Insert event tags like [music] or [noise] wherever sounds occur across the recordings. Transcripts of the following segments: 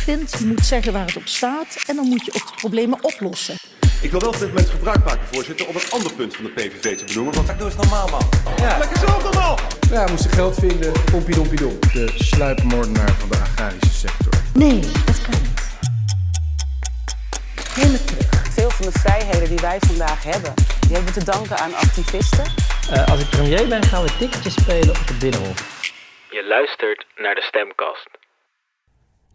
vindt. Je moet zeggen waar het op staat en dan moet je ook de problemen oplossen. Ik wil wel op dit moment gebruik maken, voorzitter, om een ander punt van de PVV te benoemen. Want doe eens normaal, man. Ja. Lekker zo normaal! Ja, we moesten geld vinden. Pompie dompie dom. De sluipmoordenaar van de agrarische sector. Nee, dat kan niet. Helemaal terug. Veel van de vrijheden die wij vandaag hebben, die hebben we te danken aan activisten. Uh, als ik premier ben, gaan we ticketjes spelen op het Binnenhof. Je luistert naar de Stemkast.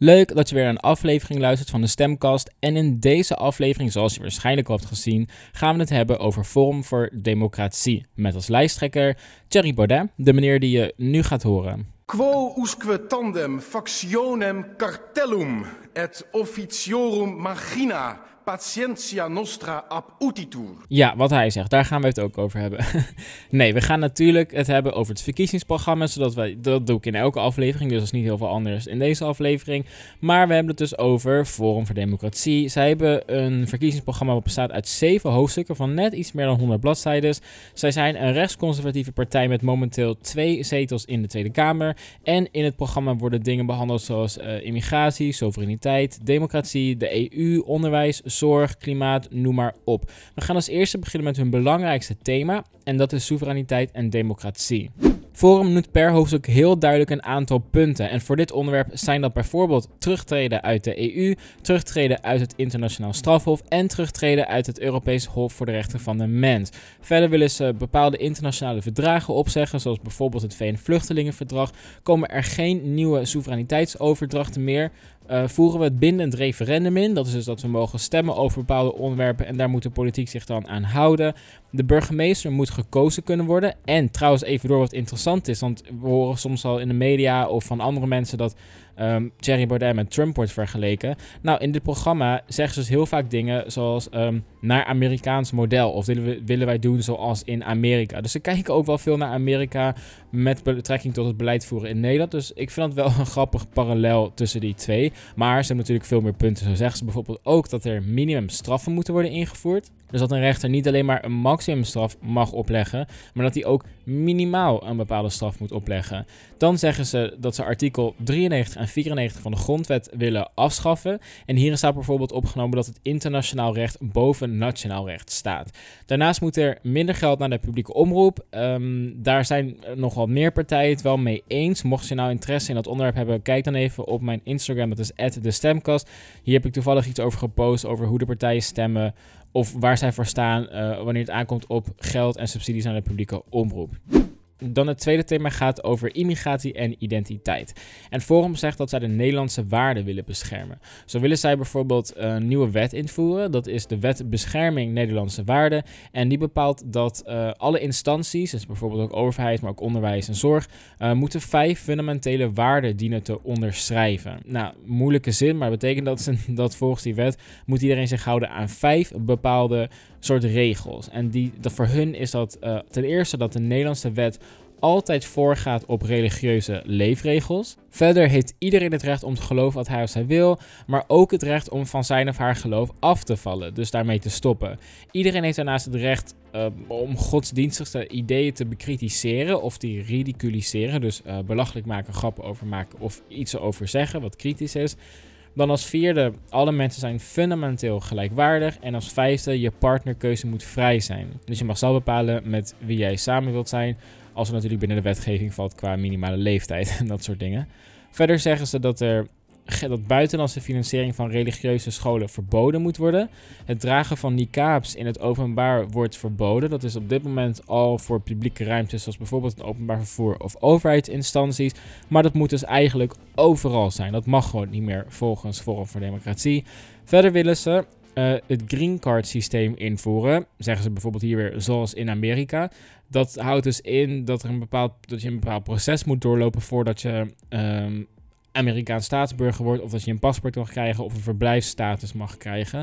Leuk dat je weer een aflevering luistert van de Stemkast. En in deze aflevering, zoals je waarschijnlijk al hebt gezien, gaan we het hebben over Forum voor Democratie. Met als lijsttrekker Thierry Baudet, de meneer die je nu gaat horen. Quo usque tandem factionem cartellum et officiorum magina patientia nostra ab utitur. Ja, wat hij zegt, daar gaan we het ook over hebben. [laughs] nee, we gaan natuurlijk het hebben over het verkiezingsprogramma, zodat wij, dat doe ik in elke aflevering, dus dat is niet heel veel anders in deze aflevering. Maar we hebben het dus over Forum voor Democratie. Zij hebben een verkiezingsprogramma dat bestaat uit zeven hoofdstukken van net iets meer dan 100 bladzijden. Zij zijn een rechtsconservatieve partij met momenteel twee zetels in de Tweede Kamer. En in het programma worden dingen behandeld zoals uh, immigratie, soevereiniteit, democratie, de EU, onderwijs, zorg, klimaat, noem maar op. We gaan als eerste beginnen met hun belangrijkste thema en dat is soevereiniteit en democratie. Forum noemt per hoofdstuk heel duidelijk een aantal punten. En voor dit onderwerp zijn dat bijvoorbeeld terugtreden uit de EU, terugtreden uit het Internationaal Strafhof en terugtreden uit het Europees Hof voor de Rechten van de Mens. Verder willen ze bepaalde internationale verdragen opzeggen, zoals bijvoorbeeld het VN-vluchtelingenverdrag. Komen er geen nieuwe soevereiniteitsoverdrachten meer. Uh, voeren we het bindend referendum in. Dat is dus dat we mogen stemmen over bepaalde onderwerpen en daar moet de politiek zich dan aan houden. De burgemeester moet gekozen kunnen worden. En trouwens, even door wat interessant is, want we horen soms al in de media of van andere mensen dat um, Thierry Baudet met Trump wordt vergeleken. Nou, in dit programma zeggen ze dus heel vaak dingen zoals um, naar Amerikaans model. Of willen, we, willen wij doen zoals in Amerika. Dus ze kijken ook wel veel naar Amerika met betrekking tot het beleid voeren in Nederland. Dus ik vind dat wel een grappig parallel tussen die twee. Maar ze hebben natuurlijk veel meer punten. Zo zeggen ze bijvoorbeeld ook dat er minimumstraffen moeten worden ingevoerd. Dus dat een rechter niet alleen maar een maximumstraf mag opleggen, maar dat hij ook minimaal een bepaalde straf moet opleggen. Dan zeggen ze dat ze artikel 93 en 94 van de grondwet willen afschaffen. En hierin staat bijvoorbeeld opgenomen dat het internationaal recht boven nationaal recht staat. Daarnaast moet er minder geld naar de publieke omroep. Um, daar zijn nog wel meer partijen het wel mee eens. Mocht je nou interesse in dat onderwerp hebben, kijk dan even op mijn Instagram. Dat is de stemkast. Hier heb ik toevallig iets over gepost over hoe de partijen stemmen of waar zij voor staan uh, wanneer het aankomt op geld en subsidies aan de publieke omroep. Dan het tweede thema gaat over immigratie en identiteit. En Forum zegt dat zij de Nederlandse waarden willen beschermen. Zo willen zij bijvoorbeeld een nieuwe wet invoeren. Dat is de Wet Bescherming Nederlandse Waarden. En die bepaalt dat uh, alle instanties, dus bijvoorbeeld ook overheid, maar ook onderwijs en zorg, uh, moeten vijf fundamentele waarden dienen te onderschrijven. Nou, moeilijke zin, maar betekent dat, [laughs] dat volgens die wet moet iedereen zich houden aan vijf bepaalde soort regels. En die, dat voor hun is dat uh, ten eerste dat de Nederlandse wet altijd voorgaat op religieuze leefregels. Verder heeft iedereen het recht om te geloven wat hij of zij wil, maar ook het recht om van zijn of haar geloof af te vallen, dus daarmee te stoppen. Iedereen heeft daarnaast het recht uh, om godsdienstige ideeën te bekritiseren of die ridiculiseren, dus uh, belachelijk maken, grappen over maken of iets over zeggen wat kritisch is. Dan als vierde, alle mensen zijn fundamenteel gelijkwaardig. En als vijfde, je partnerkeuze moet vrij zijn. Dus je mag zelf bepalen met wie jij samen wilt zijn. Als het natuurlijk binnen de wetgeving valt qua minimale leeftijd [laughs] en dat soort dingen. Verder zeggen ze dat er dat buitenlandse financiering van religieuze scholen verboden moet worden. Het dragen van niqabs in het openbaar wordt verboden. Dat is op dit moment al voor publieke ruimtes, zoals bijvoorbeeld het openbaar vervoer of overheidsinstanties. Maar dat moet dus eigenlijk overal zijn. Dat mag gewoon niet meer volgens Forum voor Democratie. Verder willen ze uh, het green card systeem invoeren. Zeggen ze bijvoorbeeld hier weer zoals in Amerika. Dat houdt dus in dat, er een bepaald, dat je een bepaald proces moet doorlopen voordat je um, Amerikaans staatsburger wordt, of dat je een paspoort mag krijgen of een verblijfsstatus mag krijgen.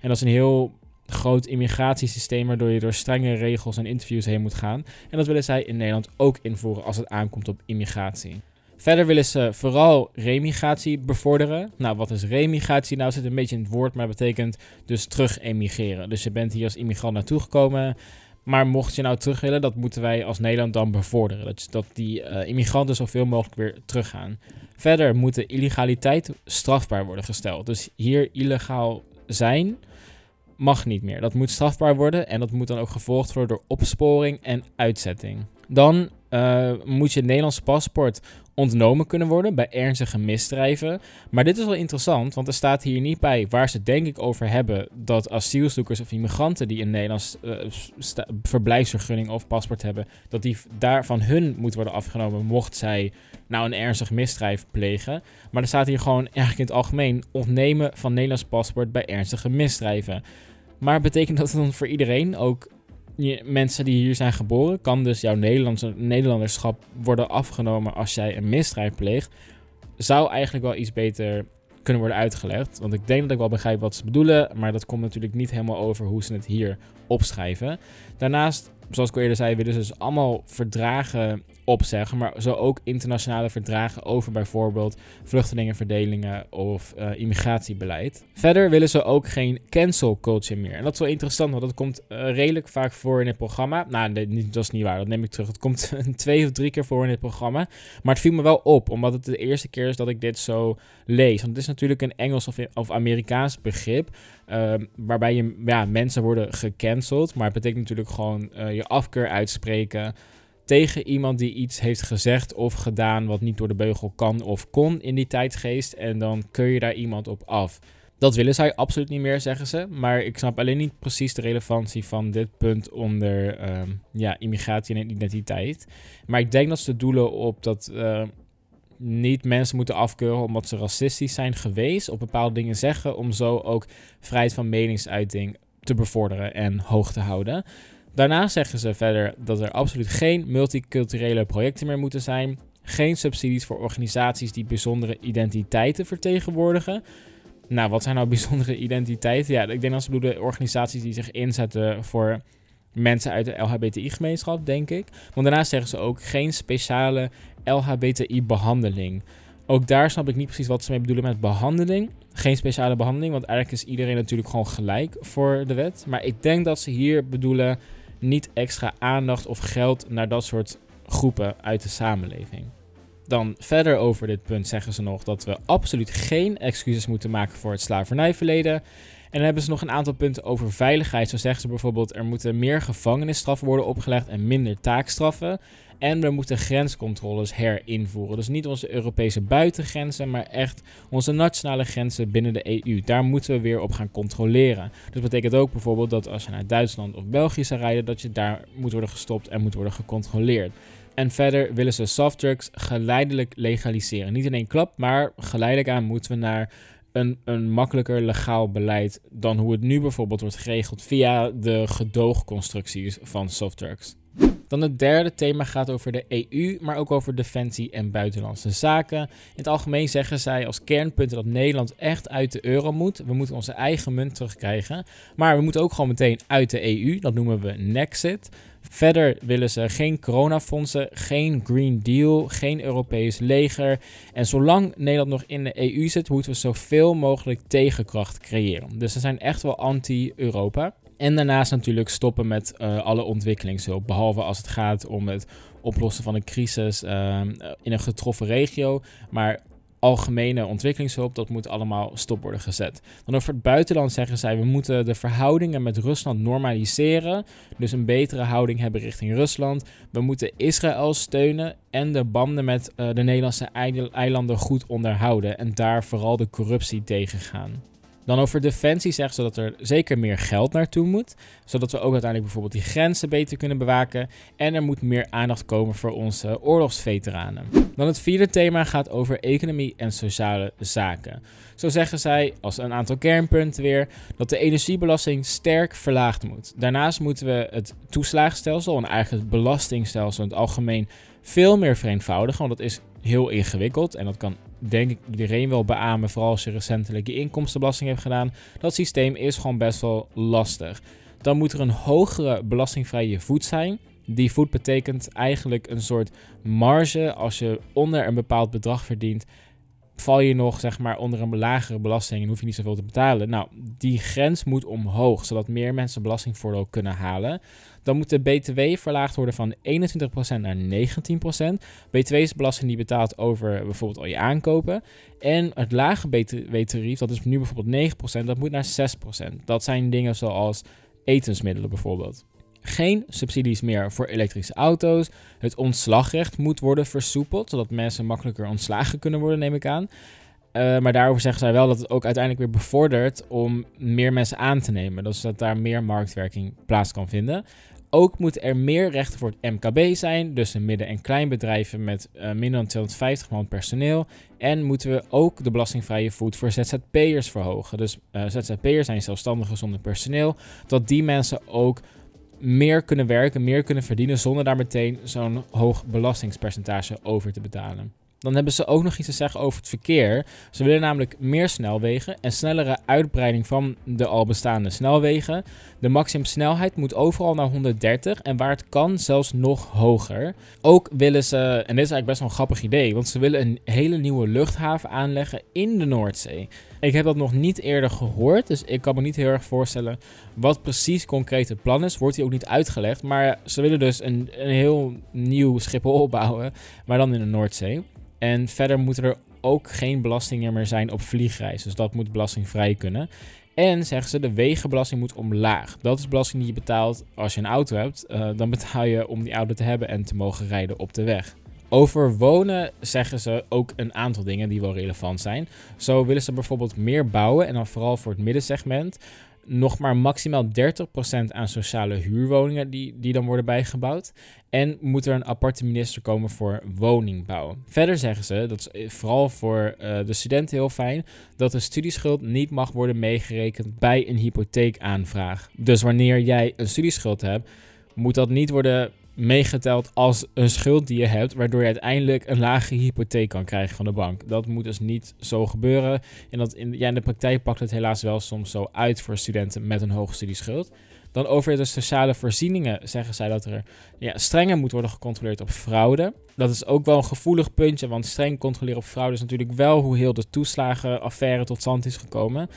En dat is een heel groot immigratiesysteem waardoor je door strenge regels en interviews heen moet gaan. En dat willen zij in Nederland ook invoeren als het aankomt op immigratie. Verder willen ze vooral remigratie bevorderen. Nou, wat is remigratie? Nou, zit een beetje in het woord, maar betekent dus terug emigreren. Dus je bent hier als immigrant naartoe gekomen, Maar mocht je nou terug willen, dat moeten wij als Nederland dan bevorderen. Dat, dat die uh, immigranten zoveel mogelijk weer teruggaan. Verder moet de illegaliteit strafbaar worden gesteld. Dus hier illegaal zijn mag niet meer. Dat moet strafbaar worden en dat moet dan ook gevolgd worden door opsporing en uitzetting. Dan uh, moet je Nederlands paspoort ontnomen kunnen worden bij ernstige misdrijven. Maar dit is wel interessant, want er staat hier niet bij waar ze denk ik over hebben dat asielzoekers of immigranten die een Nederlands uh, verblijfsvergunning of paspoort hebben, dat die daar van hun moet worden afgenomen mocht zij nou een ernstig misdrijf plegen. Maar er staat hier gewoon eigenlijk in het algemeen ontnemen van Nederlands paspoort bij ernstige misdrijven. Maar betekent dat dan voor iedereen ook mensen die hier zijn geboren, kan dus jouw Nederlandse, Nederlanderschap worden afgenomen als jij een misdrijf pleegt. Zou eigenlijk wel iets beter kunnen worden uitgelegd. Want ik denk dat ik wel begrijp wat ze bedoelen, maar dat komt natuurlijk niet helemaal over hoe ze het hier opschrijven. Daarnaast, zoals ik al eerder zei, willen ze dus allemaal verdragen opzeggen, maar zo ook internationale verdragen over bijvoorbeeld vluchtelingenverdelingen of uh, immigratiebeleid. Verder willen ze ook geen cancel culture meer. En dat is wel interessant, want dat komt uh, redelijk vaak voor in het programma. Nou, nee, dat is niet waar, dat neem ik terug. Het komt [laughs] twee of drie keer voor in het programma. Maar het viel me wel op, omdat het de eerste keer is dat ik dit zo lees. Want het is natuurlijk een Engels of, of Amerikaans begrip. Uh, waarbij je, ja, mensen worden gecanceld. Maar het betekent natuurlijk gewoon uh, je afkeur uitspreken tegen iemand die iets heeft gezegd of gedaan wat niet door de beugel kan of kon in die tijdgeest. En dan kun je daar iemand op af. Dat willen zij absoluut niet meer, zeggen ze. Maar ik snap alleen niet precies de relevantie van dit punt onder um, ja, immigratie en identiteit. Maar ik denk dat ze doelen op dat uh, niet mensen moeten afkeuren omdat ze racistisch zijn geweest. Of bepaalde dingen zeggen om zo ook vrijheid van meningsuiting te bevorderen en hoog te houden. Daarnaast zeggen ze verder dat er absoluut geen multiculturele projecten meer moeten zijn. Geen subsidies voor organisaties die bijzondere identiteiten vertegenwoordigen. Nou, wat zijn nou [laughs] bijzondere identiteiten? Ja, ik denk dat ze bedoelen organisaties die zich inzetten voor mensen uit de LHBTI-gemeenschap, denk ik. Want daarnaast zeggen ze ook geen speciale LHBTI-behandeling. Ook daar snap ik niet precies wat ze mee bedoelen met behandeling. Geen speciale behandeling, want eigenlijk is iedereen natuurlijk gewoon gelijk voor de wet. Maar ik denk dat ze hier bedoelen niet extra aandacht of geld naar dat soort groepen uit de samenleving. Dan verder over dit punt zeggen ze nog dat we absoluut geen excuses moeten maken voor het slavernijverleden. En dan hebben ze nog een aantal punten over veiligheid. Zo zeggen ze bijvoorbeeld: er moeten meer gevangenisstraffen worden opgelegd en minder taakstraffen. En we moeten grenscontroles herinvoeren. Dus niet onze Europese buitengrenzen, maar echt onze nationale grenzen binnen de EU. Daar moeten we weer op gaan controleren. Dus betekent ook bijvoorbeeld dat als je naar Duitsland of België zou rijden, dat je daar moet worden gestopt en moet worden gecontroleerd. En verder willen ze softdrugs geleidelijk legaliseren. Niet in één klap, maar geleidelijk aan moeten we naar een, een makkelijker legaal beleid dan hoe het nu bijvoorbeeld wordt geregeld via de gedoogconstructies van softdrugs. Dan het derde thema gaat over de EU, maar ook over defensie en buitenlandse zaken. In het algemeen zeggen zij als kernpunten dat Nederland echt uit de euro moet. We moeten onze eigen munt terugkrijgen. Maar we moeten ook gewoon meteen uit de EU. Dat noemen we Nexit. Verder willen ze geen coronafondsen, geen Green Deal, geen Europees leger. En zolang Nederland nog in de EU zit, moeten we zoveel mogelijk tegenkracht creëren. Dus ze zijn echt wel anti-Europa. En daarnaast natuurlijk stoppen met uh, alle ontwikkelingshulp. Behalve als het gaat om het oplossen van een crisis uh, in een getroffen regio. Maar algemene ontwikkelingshulp, dat moet allemaal stop worden gezet. Dan over het buitenland zeggen zij, we moeten de verhoudingen met Rusland normaliseren. Dus een betere houding hebben richting Rusland. We moeten Israël steunen en de banden met uh, de Nederlandse eilanden goed onderhouden. En daar vooral de corruptie tegengaan. Dan over defensie zeggen ze dat er zeker meer geld naartoe moet, zodat we ook uiteindelijk bijvoorbeeld die grenzen beter kunnen bewaken. En er moet meer aandacht komen voor onze oorlogsveteranen. Dan het vierde thema gaat over economie en sociale zaken. Zo zeggen zij als een aantal kernpunten weer dat de energiebelasting sterk verlaagd moet. Daarnaast moeten we het toeslagenstelsel en eigenlijk het belastingstelsel in het algemeen veel meer vereenvoudigen, want dat is heel ingewikkeld en dat kan denk ik iedereen wel beamen, vooral als je recentelijk je inkomstenbelasting hebt gedaan. Dat systeem is gewoon best wel lastig. Dan moet er een hogere belastingvrije voet zijn. Die voet betekent eigenlijk een soort marge als je onder een bepaald bedrag verdient val je nog zeg maar onder een lagere belasting en hoef je niet zoveel te betalen. Nou, die grens moet omhoog, zodat meer mensen belastingvoordeel kunnen halen. Dan moet de BTW verlaagd worden van 21% naar 19%. BTW is belasting die betaalt over bijvoorbeeld al je aankopen. En het lage BTW-tarief, dat is nu bijvoorbeeld 9%, dat moet naar 6%. Dat zijn dingen zoals etensmiddelen bijvoorbeeld. Geen subsidies meer voor elektrische auto's. Het ontslagrecht moet worden versoepeld, zodat mensen makkelijker ontslagen kunnen worden, neem ik aan. Uh, maar daarover zeggen zij wel dat het ook uiteindelijk weer bevordert om meer mensen aan te nemen. Dus dat daar meer marktwerking plaats kan vinden. Ook moet er meer rechten voor het MKB zijn, dus de midden- en kleinbedrijven met uh, minder dan 250 man personeel. En moeten we ook de belastingvrije voet voor ZZP'ers verhogen. Dus uh, ZZP'ers zijn zelfstandigen zonder personeel. Dat die mensen ook meer kunnen werken, meer kunnen verdienen zonder daar meteen zo'n hoog belastingspercentage over te betalen. Dan hebben ze ook nog iets te zeggen over het verkeer. Ze willen namelijk meer snelwegen en snellere uitbreiding van de al bestaande snelwegen. De maximumsnelheid moet overal naar 130 en waar het kan zelfs nog hoger. Ook willen ze, en dit is eigenlijk best wel een grappig idee, want ze willen een hele nieuwe luchthaven aanleggen in de Noordzee. Ik heb dat nog niet eerder gehoord, dus ik kan me niet heel erg voorstellen wat precies concreet het plan is. Wordt hier ook niet uitgelegd, maar ze willen dus een, een heel nieuw Schiphol bouwen, maar dan in de Noordzee. En verder moeten er ook geen belastingen meer zijn op vliegreizen. Dus dat moet belastingvrij kunnen. En zeggen ze, de wegenbelasting moet omlaag. Dat is belasting die je betaalt als je een auto hebt. Uh, dan betaal je om die auto te hebben en te mogen rijden op de weg. Over wonen zeggen ze ook een aantal dingen die wel relevant zijn. Zo willen ze bijvoorbeeld meer bouwen en dan vooral voor het middensegment nog maar maximaal 30% aan sociale huurwoningen die, die dan worden bijgebouwd. En moet er een aparte minister komen voor woningbouw. Verder zeggen ze, dat is vooral voor uh, de studenten heel fijn, dat de studieschuld niet mag worden meegerekend bij een hypotheekaanvraag. Dus wanneer jij een studieschuld hebt, moet dat niet worden meegeteld als een schuld die je hebt, waardoor je uiteindelijk een lage hypotheek kan krijgen van de bank. Dat moet dus niet zo gebeuren. En dat in, ja, in de praktijk pakt het helaas wel soms zo uit voor studenten met een hoge studieschuld. Dan over de sociale voorzieningen zeggen zij dat er ja, strenger moet worden gecontroleerd op fraude. Dat is ook wel een gevoelig puntje, want streng controleren op fraude is natuurlijk wel hoe heel de toeslagenaffaire tot stand is gekomen.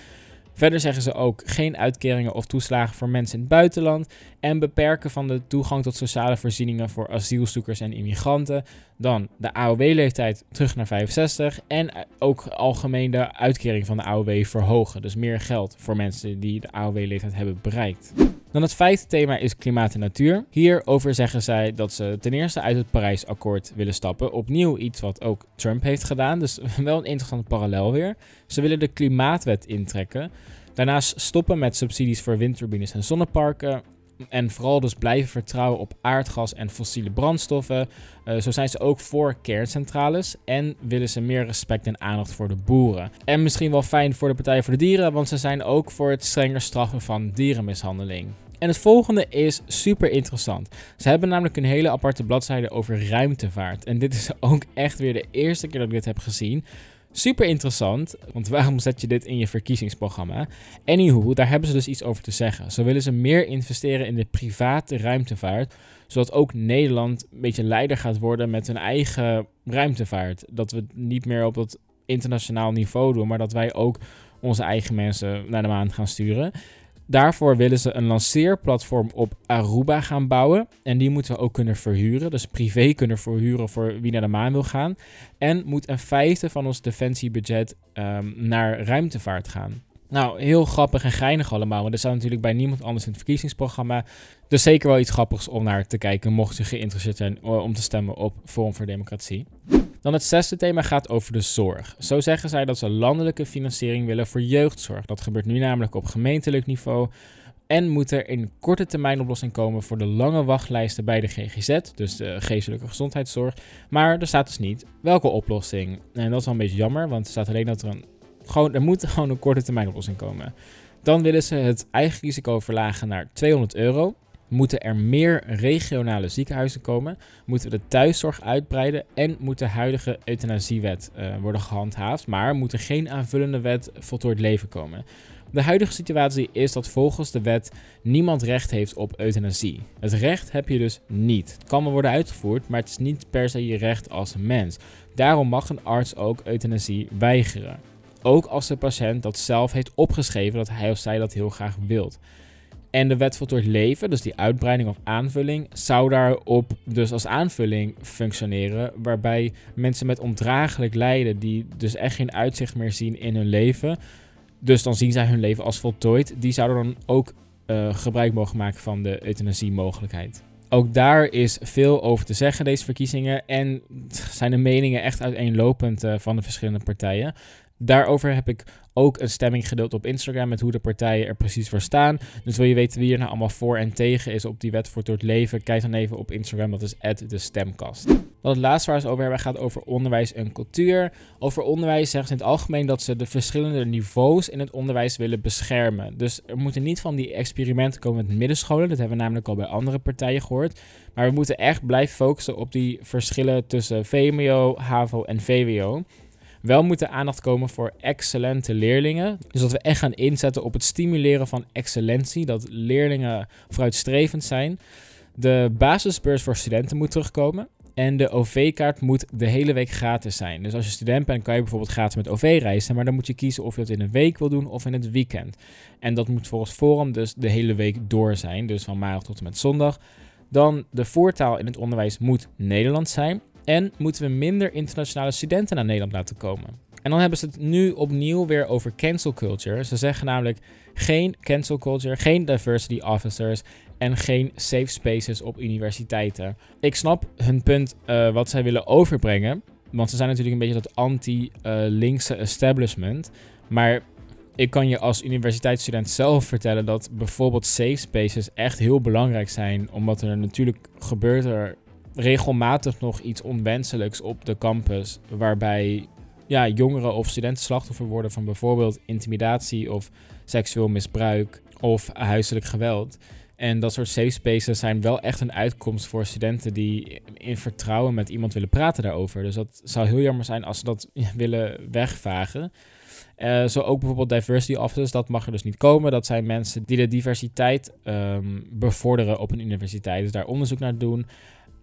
Verder zeggen ze ook geen uitkeringen of toeslagen voor mensen in het buitenland en beperken van de toegang tot sociale voorzieningen voor asielzoekers en immigranten. Dan de AOW-leeftijd terug naar 65 en ook algemeen de uitkering van de AOW verhogen. Dus meer geld voor mensen die de AOW-leeftijd hebben bereikt. Dan het vijfde thema is klimaat en natuur. Hierover zeggen zij dat ze ten eerste uit het Parijsakkoord willen stappen. Opnieuw iets wat ook Trump heeft gedaan, dus [laughs] wel een interessante parallel weer. Ze willen de klimaatwet intrekken. Daarnaast stoppen met subsidies voor windturbines en zonneparken. En vooral dus blijven vertrouwen op aardgas en fossiele brandstoffen. Uh, zo zijn ze ook voor kerncentrales en willen ze meer respect en aandacht voor de boeren. En misschien wel fijn voor de Partij voor de Dieren, want ze zijn ook voor het strenger straffen van dierenmishandeling. En het volgende is super interessant. Ze hebben namelijk een hele aparte bladzijde over ruimtevaart. En dit is [laughs] ook echt weer de eerste keer dat ik dit heb gezien. Super interessant, want waarom zet je dit in je verkiezingsprogramma? Anywho, daar hebben ze dus iets over te zeggen. Zo willen ze meer investeren in de private ruimtevaart, zodat ook Nederland een beetje leider gaat worden met hun eigen ruimtevaart. Dat we het niet meer op dat internationaal niveau doen, maar dat wij ook onze eigen mensen naar de maan gaan sturen. Daarvoor willen ze een lanceerplatform op Aruba gaan bouwen. En die moeten we ook kunnen verhuren. Dus privé kunnen verhuren voor wie naar de maan wil gaan. En moet een vijfde van ons defensiebudget um, naar ruimtevaart gaan. Nou, heel grappig en geinig allemaal. Want er staat natuurlijk bij niemand anders in het verkiezingsprogramma. Dus zeker wel iets grappigs om naar te kijken, mocht je geïnteresseerd zijn eh, om te stemmen op Forum voor Democratie. Dan het zesde thema gaat over de zorg. Zo zeggen zij dat ze landelijke financiering willen voor jeugdzorg. Dat gebeurt nu namelijk op gemeentelijk niveau. En moet er een korte termijn oplossing komen voor de lange wachtlijsten bij de GGZ, dus de geestelijke gezondheidszorg. Maar er staat dus niet welke oplossing. En dat is wel een beetje jammer, want er staat alleen dat er een. Gewoon, er moet gewoon een korte termijn oplossing komen. Dan willen ze het eigen risico verlagen naar 200 euro. Moeten er meer regionale ziekenhuizen komen? Moeten we de thuiszorg uitbreiden? En moet de huidige euthanasiewet uh, worden gehandhaafd? Maar moet er geen aanvullende wet voltooid leven komen? De huidige situatie is dat volgens de wet niemand recht heeft op euthanasie. Het recht heb je dus niet. Het kan wel worden uitgevoerd, maar het is niet per se je recht als mens. Daarom mag een arts ook euthanasie weigeren. Ook als de patiënt dat zelf heeft opgeschreven dat hij of zij dat heel graag wilt. En de wet voltooid leven, dus die uitbreiding of aanvulling, zou daarop dus als aanvulling functioneren. Waarbij mensen met ondraaglijk lijden, die dus echt geen uitzicht meer zien in hun leven. Dus dan zien zij hun leven als voltooid. Die zouden dan ook uh, gebruik mogen maken van de euthanasie-mogelijkheid. Ook daar is veel over te zeggen, deze verkiezingen. En zijn de meningen echt uiteenlopend uh, van de verschillende partijen. Daarover heb ik ook een stemming gedeeld op Instagram met hoe de partijen er precies voor staan. Dus wil je weten wie er nou allemaal voor en tegen is op die wet voor het leven, kijk dan even op Instagram, dat is de stemkast. Wat het laatste waar ze over hebben gaat over onderwijs en cultuur. Over onderwijs zeggen ze in het algemeen dat ze de verschillende niveaus in het onderwijs willen beschermen. Dus er moeten niet van die experimenten komen met middenscholen, dat hebben we namelijk al bij andere partijen gehoord. Maar we moeten echt blijven focussen op die verschillen tussen VMO, HAVO en VWO. Wel moet er aandacht komen voor excellente leerlingen. Dus dat we echt gaan inzetten op het stimuleren van excellentie. Dat leerlingen vooruitstrevend zijn. De basisbeurs voor studenten moet terugkomen. En de OV-kaart moet de hele week gratis zijn. Dus als je student bent, kan je bijvoorbeeld gratis met OV reizen. Maar dan moet je kiezen of je het in een week wil doen of in het weekend. En dat moet volgens Forum dus de hele week door zijn. Dus van maandag tot en met zondag. Dan de voertaal in het onderwijs moet Nederlands zijn. En moeten we minder internationale studenten naar Nederland laten komen. En dan hebben ze het nu opnieuw weer over cancel culture. Ze zeggen namelijk geen cancel culture, geen diversity officers en geen safe spaces op universiteiten. Ik snap hun punt uh, wat zij willen overbrengen. Want ze zijn natuurlijk een beetje dat anti-linkse establishment. Maar ik kan je als universiteitsstudent zelf vertellen dat bijvoorbeeld safe spaces echt heel belangrijk zijn. Omdat er natuurlijk gebeurt er regelmatig nog iets onwenselijks op de campus. Waarbij ja, jongeren of studenten slachtoffer worden van bijvoorbeeld intimidatie of seksueel misbruik of huiselijk geweld. En dat soort safe spaces zijn wel echt een uitkomst voor studenten die in vertrouwen met iemand willen praten daarover. Dus dat zou heel jammer zijn als ze dat willen wegvagen. Uh, zo ook bijvoorbeeld diversity officers, dat mag er dus niet komen. Dat zijn mensen die de diversiteit um, bevorderen op een universiteit. Dus daar onderzoek naar doen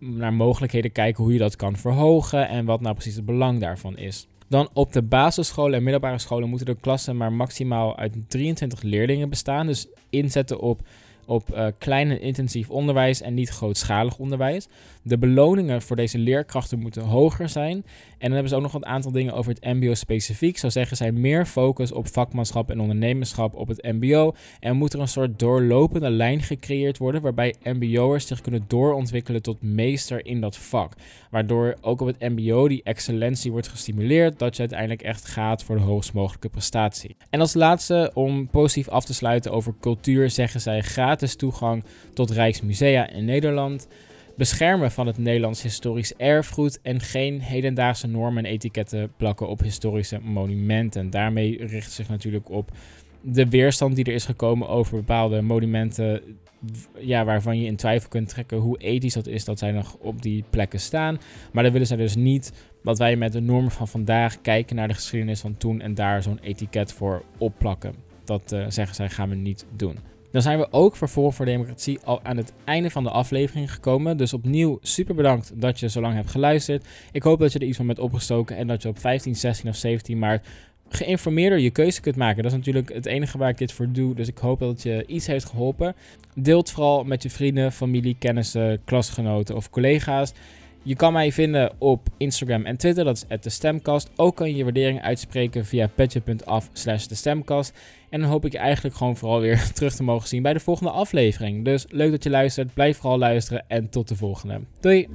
naar mogelijkheden kijken hoe je dat kan verhogen en wat nou precies het belang daarvan is. Dan op de basisscholen en middelbare scholen moeten de klassen maar maximaal uit 23 leerlingen bestaan. Dus inzetten op op uh, klein en intensief onderwijs en niet grootschalig onderwijs. De beloningen voor deze leerkrachten moeten hoger zijn. En dan hebben ze ook nog een aantal dingen over het MBO specifiek. Zo zeggen zij meer focus op vakmanschap en ondernemerschap op het MBO. En moet er een soort doorlopende lijn gecreëerd worden waarbij MBO'ers zich kunnen doorontwikkelen tot meester in dat vak. Waardoor ook op het MBO die excellentie wordt gestimuleerd, dat je uiteindelijk echt gaat voor de hoogst mogelijke prestatie. En als laatste, om positief af te sluiten over cultuur, zeggen zij gratis toegang tot Rijksmusea in Nederland beschermen van het Nederlands historisch erfgoed en geen hedendaagse normen en etiketten plakken op historische monumenten. Daarmee richt zich natuurlijk op de weerstand die er is gekomen over bepaalde monumenten ja, waarvan je in twijfel kunt trekken hoe ethisch dat is dat zij nog op die plekken staan. Maar dan willen zij dus niet dat wij met de normen van vandaag kijken naar de geschiedenis van toen en daar zo'n etiket voor opplakken. Dat uh, zeggen zij gaan we niet doen. Dan zijn we ook voor voor Democratie al aan het einde van de aflevering gekomen. Dus opnieuw super bedankt dat je zo lang hebt geluisterd. Ik hoop dat je er iets van bent opgestoken en dat je op 15, 16 of 17 maart geïnformeerder je keuze kunt maken. Dat is natuurlijk het enige waar ik dit voor doe. Dus ik hoop dat het je iets heeft geholpen. Deelt vooral met je vrienden, familie, kennissen, klasgenoten of collega's. Je kan mij vinden op Instagram en Twitter, dat is de stemkast. Ook kan je je waardering uitspreken via petje.af slash de. En dan hoop ik je eigenlijk gewoon vooral weer [laughs] terug te mogen zien bij de volgende aflevering. Dus leuk dat je luistert, blijf vooral luisteren en tot de volgende. Doei!